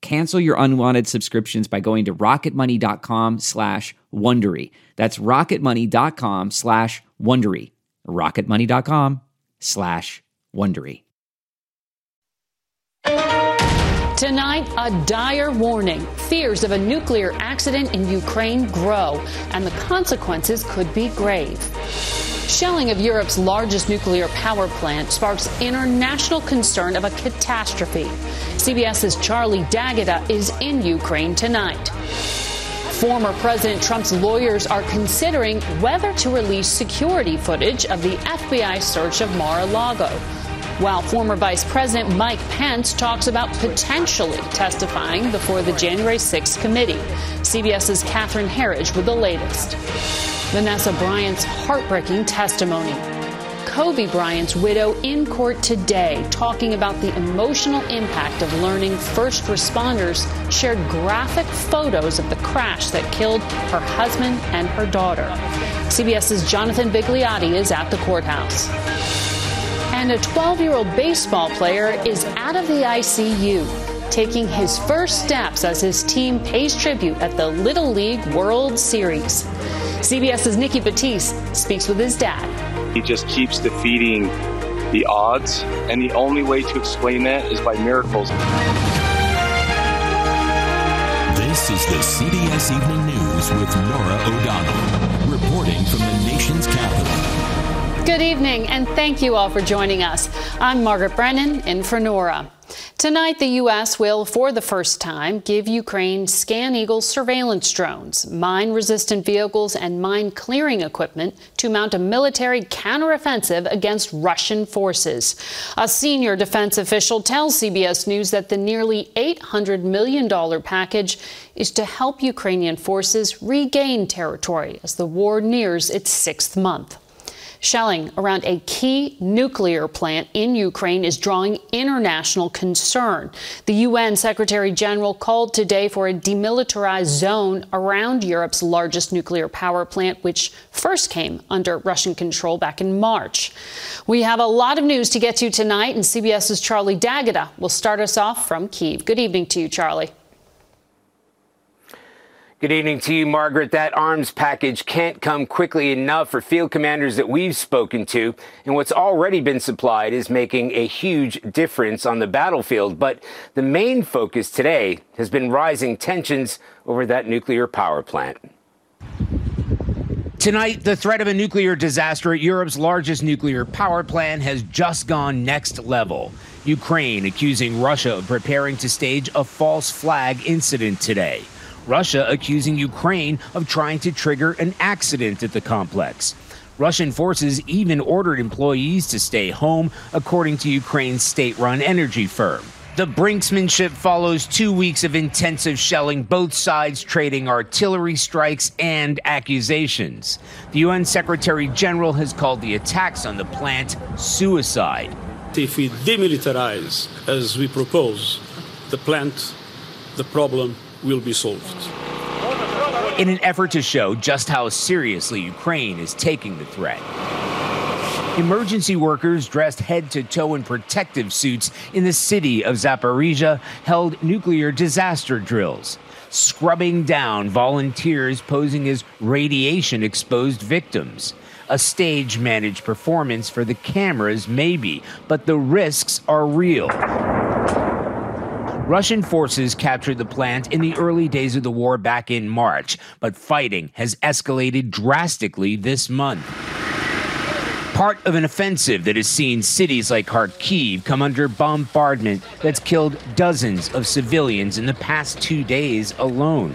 Cancel your unwanted subscriptions by going to rocketmoney.com slash Wondery. That's rocketmoney.com slash Wondery. rocketmoney.com slash Wondery. Tonight, a dire warning. Fears of a nuclear accident in Ukraine grow, and the consequences could be grave. Shelling of Europe's largest nuclear power plant sparks international concern of a catastrophe. CBS's Charlie D'Agata is in Ukraine tonight. Former President Trump's lawyers are considering whether to release security footage of the FBI search of Mar a Lago. While former Vice President Mike Pence talks about potentially testifying before the January 6th committee. CBS's Catherine Herridge with the latest. Vanessa Bryant's heartbreaking testimony. Kobe Bryant's widow in court today talking about the emotional impact of learning first responders shared graphic photos of the crash that killed her husband and her daughter. CBS's Jonathan Vigliotti is at the courthouse. And a 12 year old baseball player is out of the ICU, taking his first steps as his team pays tribute at the Little League World Series. CBS's Nikki Battiste speaks with his dad. He just keeps defeating the odds, and the only way to explain that is by miracles. This is the CBS Evening News with Norah O'Donnell, reporting from the nation's capital. Good evening, and thank you all for joining us. I'm Margaret Brennan in for Norah. Tonight, the U.S. will, for the first time, give Ukraine Scan Eagle surveillance drones, mine resistant vehicles, and mine clearing equipment to mount a military counteroffensive against Russian forces. A senior defense official tells CBS News that the nearly $800 million package is to help Ukrainian forces regain territory as the war nears its sixth month. Shelling around a key nuclear plant in Ukraine is drawing international concern. The UN Secretary General called today for a demilitarized zone around Europe's largest nuclear power plant, which first came under Russian control back in March. We have a lot of news to get to tonight, and CBS's Charlie D'Agata will start us off from Kiev. Good evening to you, Charlie. Good evening to you, Margaret. That arms package can't come quickly enough for field commanders that we've spoken to. And what's already been supplied is making a huge difference on the battlefield. But the main focus today has been rising tensions over that nuclear power plant. Tonight, the threat of a nuclear disaster at Europe's largest nuclear power plant has just gone next level. Ukraine accusing Russia of preparing to stage a false flag incident today. Russia accusing Ukraine of trying to trigger an accident at the complex. Russian forces even ordered employees to stay home, according to Ukraine's state run energy firm. The brinksmanship follows two weeks of intensive shelling, both sides trading artillery strikes and accusations. The UN Secretary General has called the attacks on the plant suicide. If we demilitarize, as we propose, the plant, the problem will be solved. In an effort to show just how seriously Ukraine is taking the threat. Emergency workers dressed head to toe in protective suits in the city of Zaporizhia held nuclear disaster drills, scrubbing down volunteers posing as radiation exposed victims. A stage managed performance for the cameras, maybe, but the risks are real. Russian forces captured the plant in the early days of the war back in March, but fighting has escalated drastically this month. Part of an offensive that has seen cities like Kharkiv come under bombardment that's killed dozens of civilians in the past two days alone.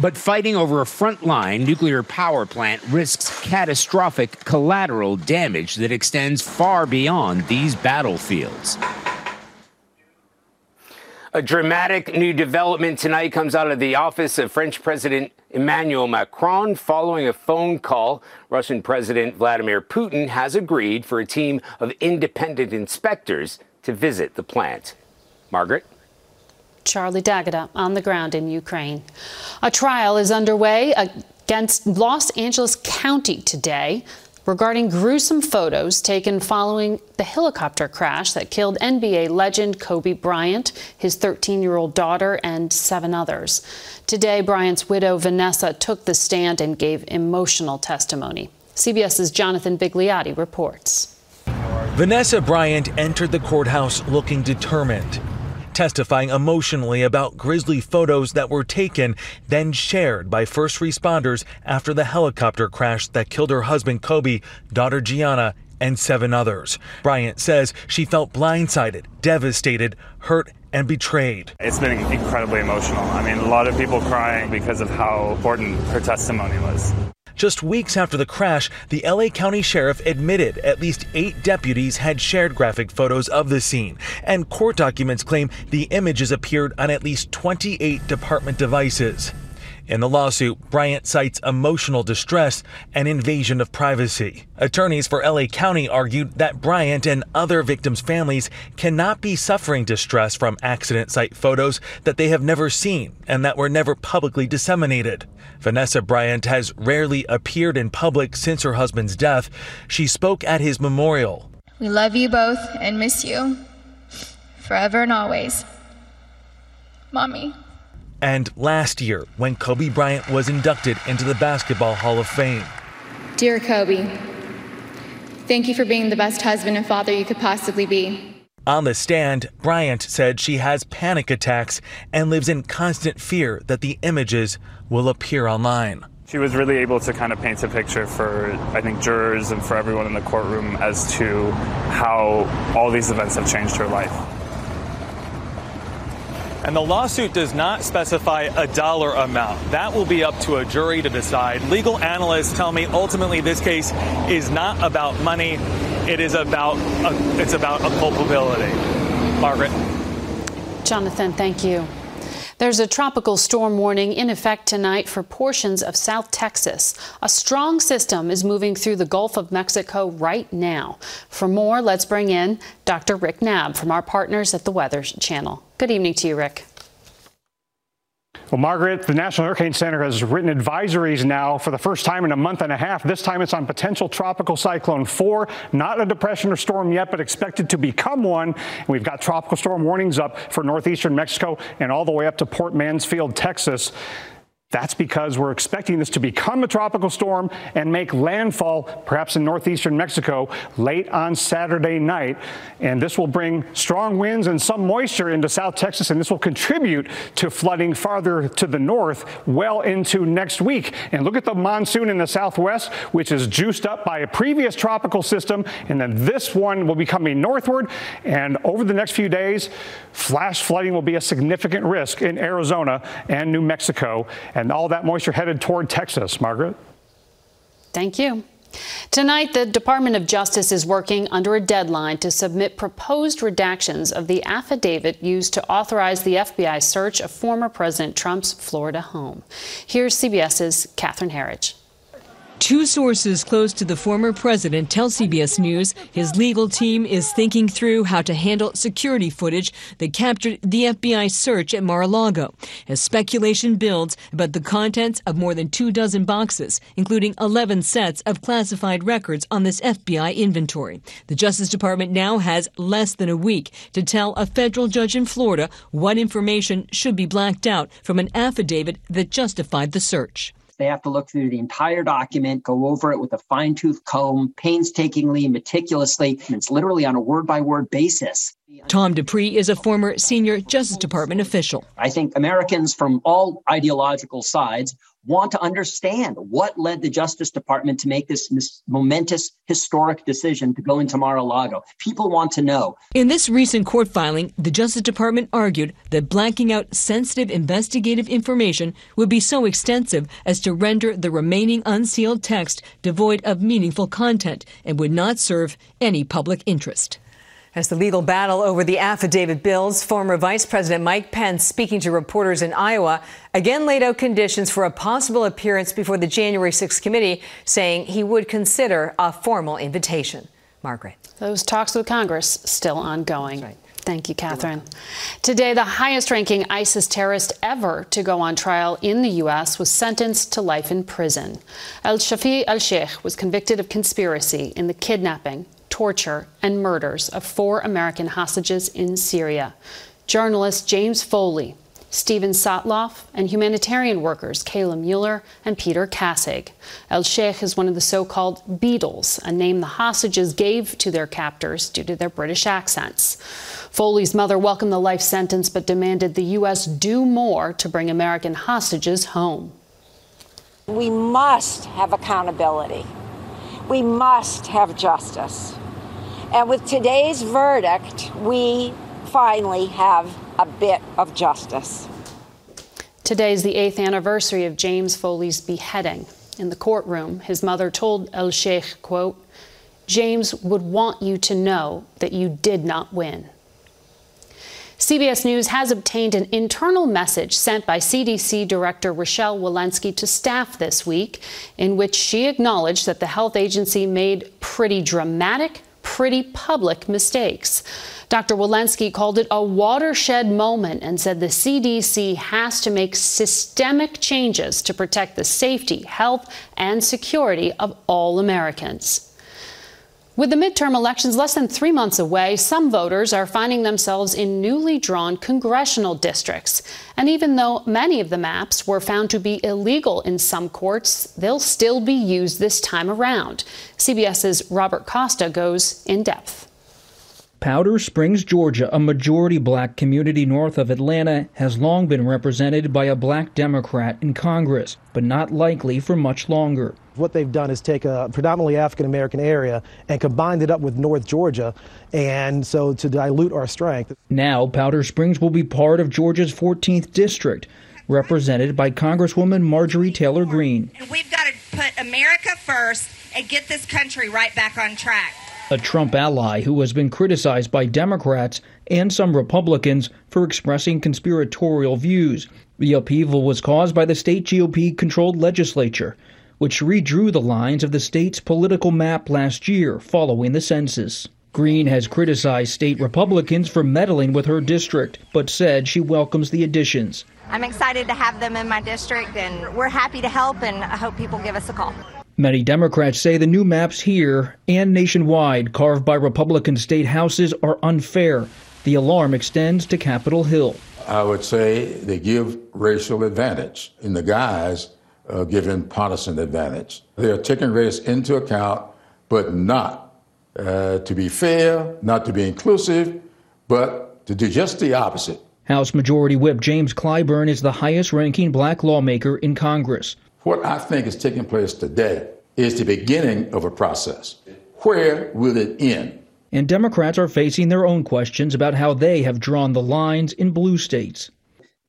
But fighting over a frontline nuclear power plant risks catastrophic collateral damage that extends far beyond these battlefields. A dramatic new development tonight comes out of the office of French President Emmanuel Macron following a phone call. Russian President Vladimir Putin has agreed for a team of independent inspectors to visit the plant. Margaret? Charlie D'Agata on the ground in Ukraine. A trial is underway against Los Angeles County today regarding gruesome photos taken following the helicopter crash that killed NBA legend Kobe Bryant, his 13 year old daughter, and seven others. Today, Bryant's widow, Vanessa, took the stand and gave emotional testimony. CBS's Jonathan Vigliotti reports. Vanessa Bryant entered the courthouse looking determined testifying emotionally about grisly photos that were taken, then shared by first responders after the helicopter crash that killed her husband Kobe, daughter Gianna, and seven others. Bryant says she felt blindsided, devastated, hurt, and betrayed. It's been incredibly emotional. I mean, a lot of people crying because of how important her testimony was. Just weeks after the crash, the LA County Sheriff admitted at least eight deputies had shared graphic photos of the scene, and court documents claim the images appeared on at least 28 department devices. In the lawsuit, Bryant cites emotional distress and invasion of privacy. Attorneys for LA County argued that Bryant and other victims' families cannot be suffering distress from accident site photos that they have never seen and that were never publicly disseminated. Vanessa Bryant has rarely appeared in public since her husband's death. She spoke at his memorial. We love you both and miss you forever and always. Mommy. And last year, when Kobe Bryant was inducted into the Basketball Hall of Fame. Dear Kobe, thank you for being the best husband and father you could possibly be. On the stand, Bryant said she has panic attacks and lives in constant fear that the images will appear online. She was really able to kind of paint a picture for, I think, jurors and for everyone in the courtroom as to how all these events have changed her life. And the lawsuit does not specify a dollar amount. That will be up to a jury to decide. Legal analysts tell me ultimately this case is not about money. It is about a, it's about a culpability. Margaret. Jonathan, thank you. There's a tropical storm warning in effect tonight for portions of South Texas. A strong system is moving through the Gulf of Mexico right now. For more, let's bring in Dr. Rick Knabb from our partners at the Weather Channel. Good evening to you, Rick. Well, Margaret, the National Hurricane Center has written advisories now for the first time in a month and a half. This time it's on potential tropical cyclone 4, not a depression or storm yet, but expected to become one. We've got tropical storm warnings up for northeastern Mexico and all the way up to Port Mansfield, Texas. That's because we're expecting this to become a tropical storm and make landfall perhaps in northeastern Mexico late on Saturday night. And this will bring strong winds and some moisture into South Texas, and this will contribute to flooding farther to the north well into next week. And look at the monsoon in the southwest, which is juiced up by a previous tropical system, and then this one will be coming northward. And over the next few days, flash flooding will be a significant risk in Arizona and New Mexico. And and all that moisture headed toward Texas. Margaret? Thank you. Tonight, the Department of Justice is working under a deadline to submit proposed redactions of the affidavit used to authorize the FBI search of former President Trump's Florida home. Here's CBS's Catherine Herridge. Two sources close to the former president tell CBS News his legal team is thinking through how to handle security footage that captured the FBI search at Mar-a-Lago as speculation builds about the contents of more than two dozen boxes, including 11 sets of classified records on this FBI inventory. The Justice Department now has less than a week to tell a federal judge in Florida what information should be blacked out from an affidavit that justified the search. They have to look through the entire document, go over it with a fine tooth comb, painstakingly, meticulously. And It's literally on a word by word basis. Tom Dupree is a former senior Justice Department official. I think Americans from all ideological sides want to understand what led the Justice Department to make this momentous historic decision to go into Mar-a-Lago. People want to know. In this recent court filing, the Justice Department argued that blanking out sensitive investigative information would be so extensive as to render the remaining unsealed text devoid of meaningful content and would not serve any public interest. As the legal battle over the affidavit builds, former Vice President Mike Pence, speaking to reporters in Iowa, again laid out conditions for a possible appearance before the January 6th committee, saying he would consider a formal invitation. Margaret. Those talks with Congress still ongoing. Right. Thank you, Catherine. Today, the highest ranking ISIS terrorist ever to go on trial in the U.S. was sentenced to life in prison. El Shafee Elsheikh was convicted of conspiracy in the kidnapping, torture, and murders of four American hostages in Syria. Journalist James Foley, Steven Sotloff, and humanitarian workers Kayla Mueller and Peter Kassig. El Sheikh is one of the so called Beatles, a name the hostages gave to their captors due to their British accents. Foley's mother welcomed the life sentence but demanded the U.S. do more to bring American hostages home. We must have accountability. We must have justice. And with today's verdict, we finally have a bit of justice. Today is the eighth anniversary of James Foley's beheading. In the courtroom, his mother told El Sheikh, quote, James would want you to know that you did not win. CBS News has obtained an internal message sent by CDC Director Rochelle Walensky to staff this week, in which she acknowledged that the health agency made pretty dramatic pretty public mistakes. Dr. Walensky called it a watershed moment and said the CDC has to make systemic changes to protect the safety, health, and security of all Americans. With the midterm elections less than three months away, some voters are finding themselves in newly drawn congressional districts. And even though many of the maps were found to be illegal in some courts, they'll still be used this time around. CBS's Robert Costa goes in depth. Powder Springs, Georgia, a majority black community north of Atlanta, has long been represented by a black Democrat in Congress, but not likely for much longer. What they've done is take a predominantly African American area and combined it up with North Georgia, and so to dilute our strength. Now, Powder Springs will be part of Georgia's 14th district, represented by Congresswoman Marjorie Taylor Greene. And we've got to put America first and get this country right back on track a Trump ally who has been criticized by Democrats and some Republicans for expressing conspiratorial views. The upheaval was caused by the state GOP controlled legislature, which redrew the lines of the state's political map last year following the census. Greene has criticized state Republicans for meddling with her district, but said she welcomes the additions. I'm excited to have them in my district, and we're happy to help, and I hope people give us a call. Many Democrats say the new maps here and nationwide carved by Republican state houses are unfair. The alarm extends to Capitol Hill. I would say they give racial advantage in the guise of giving partisan advantage. They are taking race into account, but not uh, to be fair, not to be inclusive, but to do just the opposite. House Majority Whip James Clyburn is the highest ranking black lawmaker in Congress. What I think is taking place today is the beginning of a process. Where will it end? And Democrats are facing their own questions about how they have drawn the lines in blue states.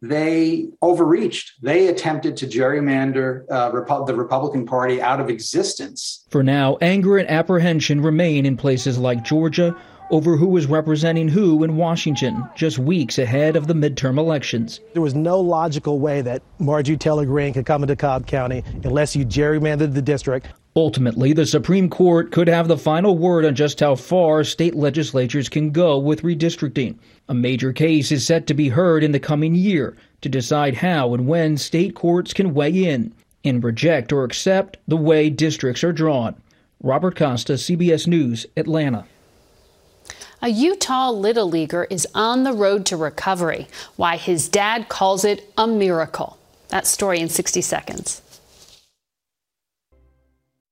they overreached. They attempted to gerrymander uh, Repu- the Republican Party out of existence. For now, anger and apprehension remain in places like Georgia over who is representing who in Washington just weeks ahead of the midterm elections. There was no logical way that Marjorie Taylor Greene could come into Cobb County unless you gerrymandered the district. Ultimately, the Supreme Court could have the final word on just how far state legislatures can go with redistricting. A major case is set to be heard in the coming year to decide how and when state courts can weigh in and reject or accept the way districts are drawn. Robert Costa, CBS News, Atlanta. A Utah Little Leaguer is on the road to recovery. Why his dad calls it a miracle. That story in 60 seconds.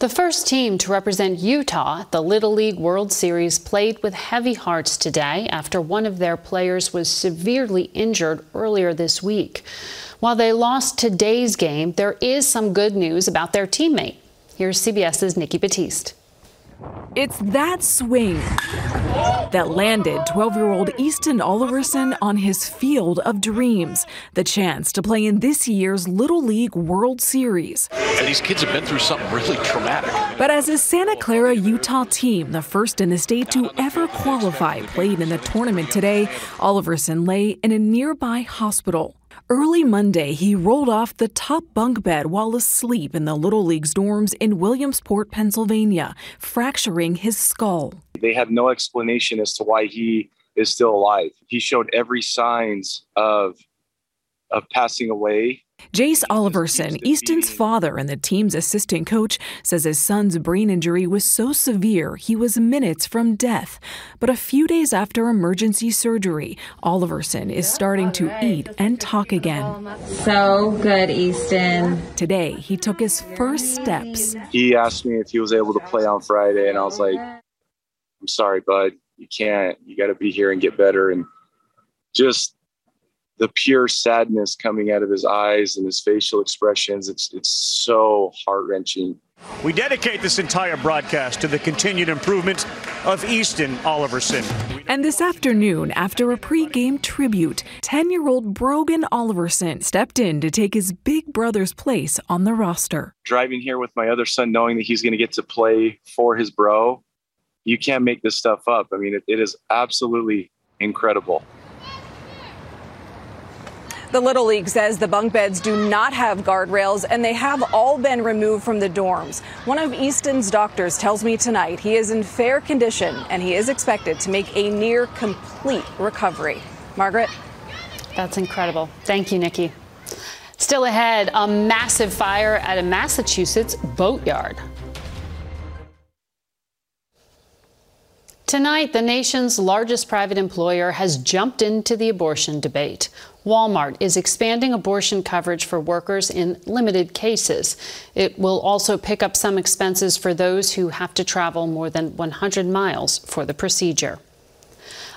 The first team to represent Utah at the Little League World Series played with heavy hearts today after one of their players was severely injured earlier this week. While they lost today's game, there is some good news about their teammate. Here's CBS's Nikki Battiste. It's that swing that landed 12 year old Easton Oliverson on his field of dreams, the chance to play in this year's Little League World Series. And these kids have been through something really traumatic. But as a Santa Clara, Utah team, the first in the state to ever qualify, played in the tournament today, Oliverson lay in a nearby hospital. Early Monday, he rolled off the top bunk bed while asleep in the Little League's dorms in Williamsport, Pennsylvania, fracturing his skull. They have no explanation as to why he is still alive. He showed every signs of of passing away. Jace Oliverson, Easton's father and the team's assistant coach, says his son's brain injury was so severe he was minutes from death. But a few days after emergency surgery, Oliverson is starting to eat and talk again. So good, Easton. Today, he took his first steps. He asked me if he was able to play on Friday, and I was like, I'm sorry, bud. You can't. You got to be here and get better. And just the pure sadness coming out of his eyes and his facial expressions. It's it's so heart wrenching. We dedicate this entire broadcast to the continued improvement of Easton Oliverson. And this afternoon, after a pregame tribute, 10 year old Brogan Oliverson stepped in to take his big brother's place on the roster. Driving here with my other son, knowing that he's going to get to play for his bro, you can't make this stuff up. I mean, it, it is absolutely incredible. The Little League says the bunk beds do not have guardrails and they have all been removed from the dorms. One of Easton's doctors tells me tonight he is in fair condition and he is expected to make a near complete recovery. Margaret? That's incredible. Thank you, Nikki. Still ahead, a massive fire at a Massachusetts boatyard. Tonight, the nation's largest private employer has jumped into the abortion debate. Walmart is expanding abortion coverage for workers in limited cases. It will also pick up some expenses for those who have to travel more than 100 miles for the procedure.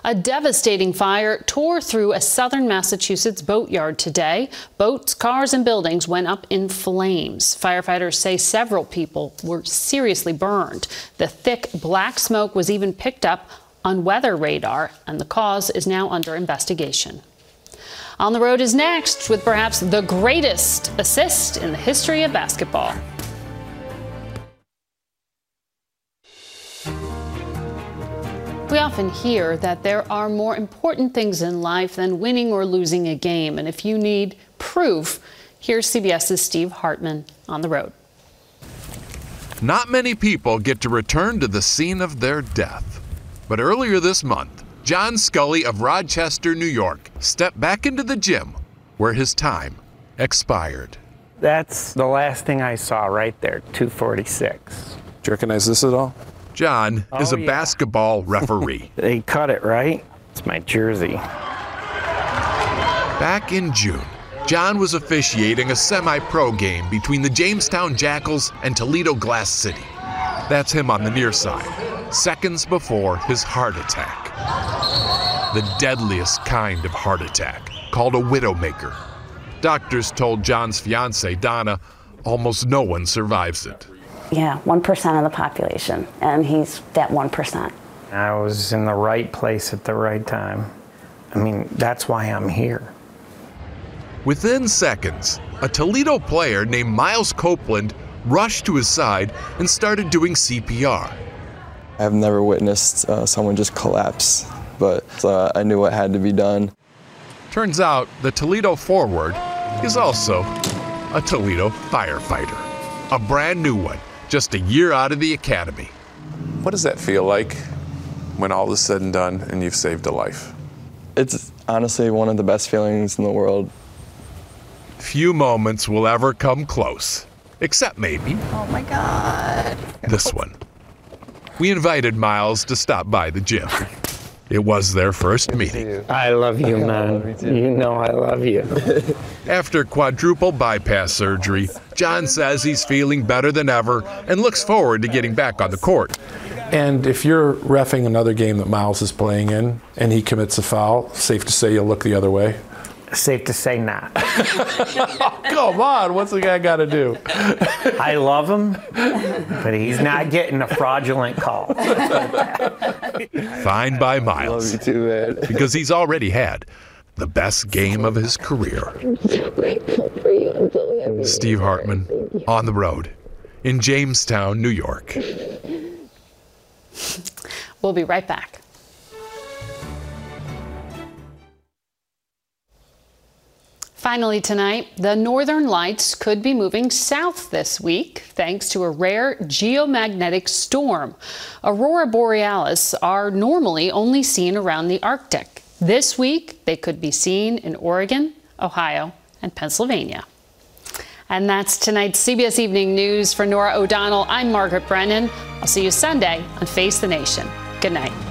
A devastating fire tore through a southern Massachusetts boatyard today. Boats, cars, and buildings went up in flames. Firefighters say several people were seriously burned. The thick black smoke was even picked up on weather radar, and the cause is now under investigation. On the Road is next with perhaps the greatest assist in the history of basketball. We often hear that there are more important things in life than winning or losing a game. And if you need proof, here's CBS's Steve Hartman on the road. Not many people get to return to the scene of their death. But earlier this month, John Scully of Rochester, New York, stepped back into the gym where his time expired. That's the last thing I saw right there, 246. Do you recognize this at all? John is Oh, a yeah. basketball referee. They cut it, right? It's my jersey. Back in June, John was officiating a semi pro game between the Jamestown Jackals and Toledo Glass City. That's him on the near side, seconds before his heart attack. The deadliest kind of heart attack, called a widowmaker. Doctors told John's fiancee, Donna, almost no one survives it. Yeah, 1% of the population, and he's that 1%. I was in the right place at the right time. I mean, that's why I'm here. Within seconds, a Toledo player named Miles Copeland rushed to his side and started doing CPR. I've never witnessed uh, someone just collapse, but uh, I knew what had to be done. Turns out the Toledo forward is also a Toledo firefighter, a brand new one, just a year out of the academy. What does that feel like when all is said and done and you've saved a life? It's honestly one of the best feelings in the world. Few moments will ever come close, except maybe. Oh my God. This one. We invited Miles to stop by the gym. It was their first meeting. I love you, man. Love you, you know I love you. After quadruple bypass surgery, John says he's feeling better than ever and looks forward to getting back on the court. And if you're refing another game that Miles is playing in and he commits a foul, safe to say you'll look the other way. Safe to say not. Come on, what's the guy got to do? I love him, but he's not getting a fraudulent call. Fine by Miles. Love you too, man. because he's already had the best game of his career. I'm so grateful for you. I'm so happy. Steve Hartman on the road in Jamestown, New York. We'll be right back. Finally, tonight, the northern lights could be moving south this week thanks to a rare geomagnetic storm. Aurora borealis are normally only seen around the Arctic. This week, they could be seen in Oregon, Ohio, and Pennsylvania. And that's tonight's CBS Evening News. For Norah O'Donnell, I'm Margaret Brennan. I'll see you Sunday on Face the Nation. Good night.